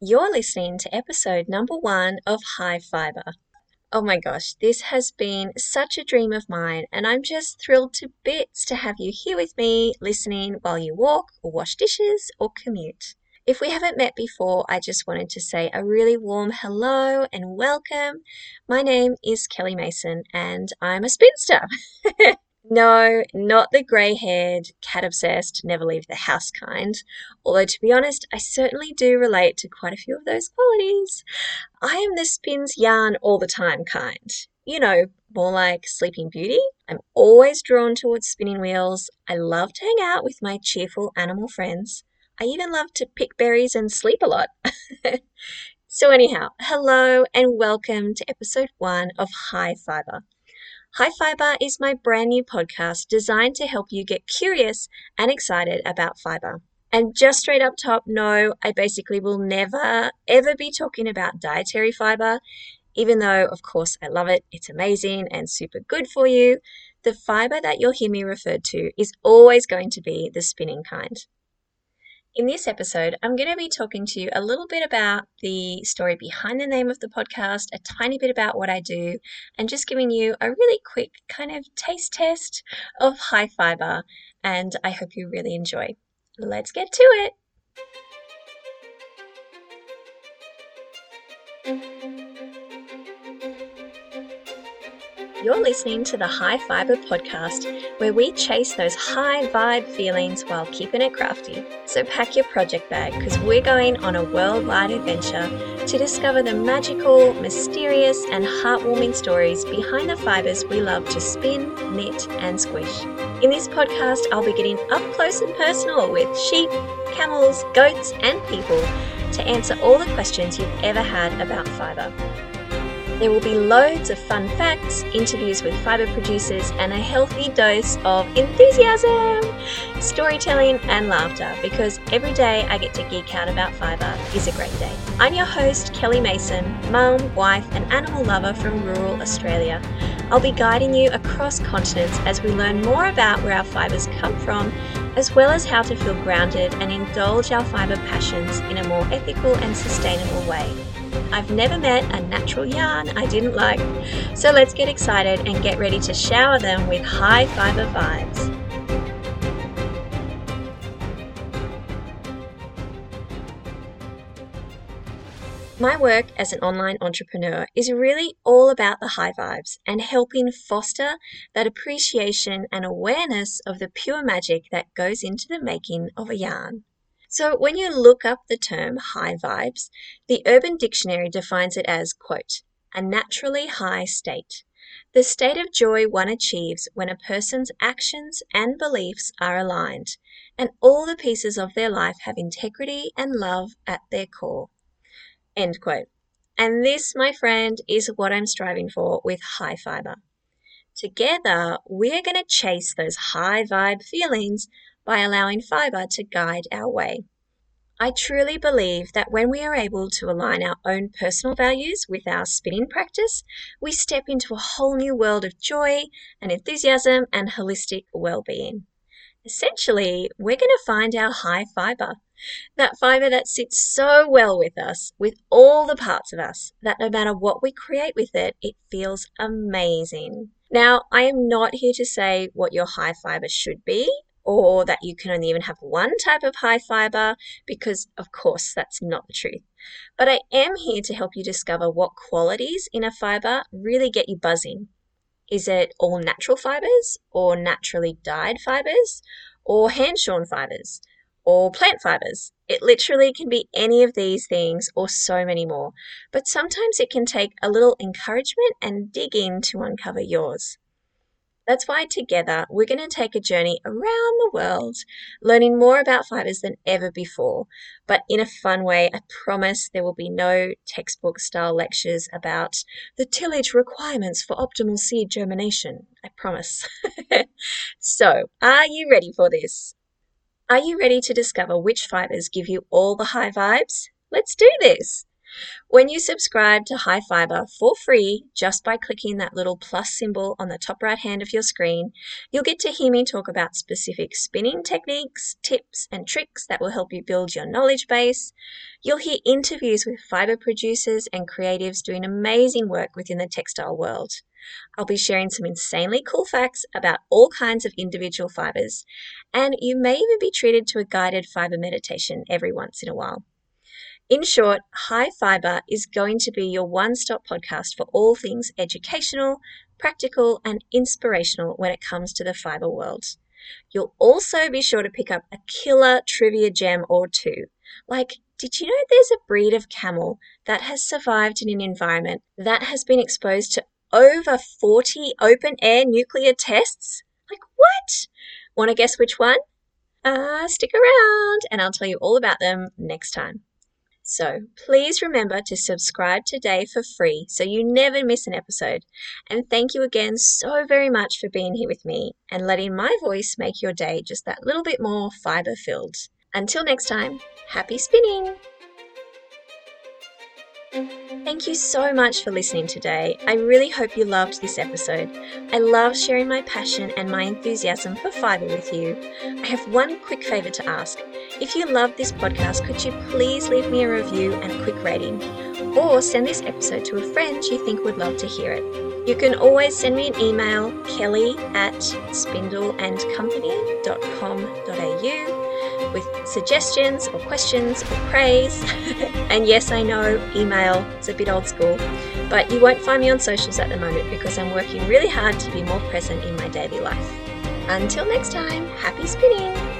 You're listening to episode number one of High Fiber. Oh my gosh, this has been such a dream of mine, and I'm just thrilled to bits to have you here with me listening while you walk or wash dishes or commute. If we haven't met before, I just wanted to say a really warm hello and welcome. My name is Kelly Mason, and I'm a spinster. No, not the grey haired, cat obsessed, never leave the house kind. Although, to be honest, I certainly do relate to quite a few of those qualities. I am the spins yarn all the time kind. You know, more like Sleeping Beauty. I'm always drawn towards spinning wheels. I love to hang out with my cheerful animal friends. I even love to pick berries and sleep a lot. so, anyhow, hello and welcome to episode one of High Fiber. High Fiber is my brand new podcast designed to help you get curious and excited about fiber. And just straight up top, no, I basically will never, ever be talking about dietary fiber, even though, of course, I love it. It's amazing and super good for you. The fiber that you'll hear me referred to is always going to be the spinning kind. In this episode, I'm going to be talking to you a little bit about the story behind the name of the podcast, a tiny bit about what I do, and just giving you a really quick kind of taste test of high fiber. And I hope you really enjoy. Let's get to it. You're listening to the High Fiber podcast, where we chase those high vibe feelings while keeping it crafty. So pack your project bag because we're going on a worldwide adventure to discover the magical, mysterious, and heartwarming stories behind the fibers we love to spin, knit, and squish. In this podcast, I'll be getting up close and personal with sheep, camels, goats, and people to answer all the questions you've ever had about fiber. There will be loads of fun facts, interviews with fibre producers, and a healthy dose of enthusiasm, storytelling, and laughter because every day I get to geek out about fibre is a great day. I'm your host, Kelly Mason, mum, wife, and animal lover from rural Australia. I'll be guiding you across continents as we learn more about where our fibres come from, as well as how to feel grounded and indulge our fibre passions in a more ethical and sustainable way. I've never met a natural yarn I didn't like, so let's get excited and get ready to shower them with high fiber vibes. My work as an online entrepreneur is really all about the high vibes and helping foster that appreciation and awareness of the pure magic that goes into the making of a yarn. So when you look up the term high vibes, the Urban Dictionary defines it as, quote, a naturally high state. The state of joy one achieves when a person's actions and beliefs are aligned, and all the pieces of their life have integrity and love at their core. End quote. And this, my friend, is what I'm striving for with high fiber. Together, we're going to chase those high vibe feelings by allowing fiber to guide our way. I truly believe that when we are able to align our own personal values with our spinning practice, we step into a whole new world of joy and enthusiasm and holistic well being. Essentially, we're going to find our high fiber, that fiber that sits so well with us, with all the parts of us, that no matter what we create with it, it feels amazing. Now, I am not here to say what your high fiber should be or that you can only even have one type of high fiber, because of course that's not the truth. But I am here to help you discover what qualities in a fiber really get you buzzing. Is it all natural fibers, or naturally dyed fibers, or hand shorn fibers, or plant fibers? It literally can be any of these things or so many more, but sometimes it can take a little encouragement and digging to uncover yours. That's why together we're going to take a journey around the world, learning more about fibers than ever before, but in a fun way. I promise there will be no textbook style lectures about the tillage requirements for optimal seed germination. I promise. so, are you ready for this? Are you ready to discover which fibers give you all the high vibes? Let's do this! When you subscribe to High Fiber for free just by clicking that little plus symbol on the top right hand of your screen, you'll get to hear me talk about specific spinning techniques, tips, and tricks that will help you build your knowledge base. You'll hear interviews with fiber producers and creatives doing amazing work within the textile world. I'll be sharing some insanely cool facts about all kinds of individual fibers, and you may even be treated to a guided fiber meditation every once in a while. In short, High Fiber is going to be your one stop podcast for all things educational, practical, and inspirational when it comes to the fiber world. You'll also be sure to pick up a killer trivia gem or two. Like, did you know there's a breed of camel that has survived in an environment that has been exposed to over 40 open air nuclear tests? Like, what? Want to guess which one? Uh, stick around and I'll tell you all about them next time. So please remember to subscribe today for free so you never miss an episode. And thank you again so very much for being here with me and letting my voice make your day just that little bit more fiber filled. Until next time, happy spinning! Thank you so much for listening today. I really hope you loved this episode. I love sharing my passion and my enthusiasm for fiber with you. I have one quick favour to ask. If you love this podcast, could you please leave me a review and a quick rating? Or send this episode to a friend you think would love to hear it. You can always send me an email, kelly at spindleandcompany.com.au with suggestions or questions or praise. and yes, I know email is a bit old school, but you won't find me on socials at the moment because I'm working really hard to be more present in my daily life. Until next time, happy spinning!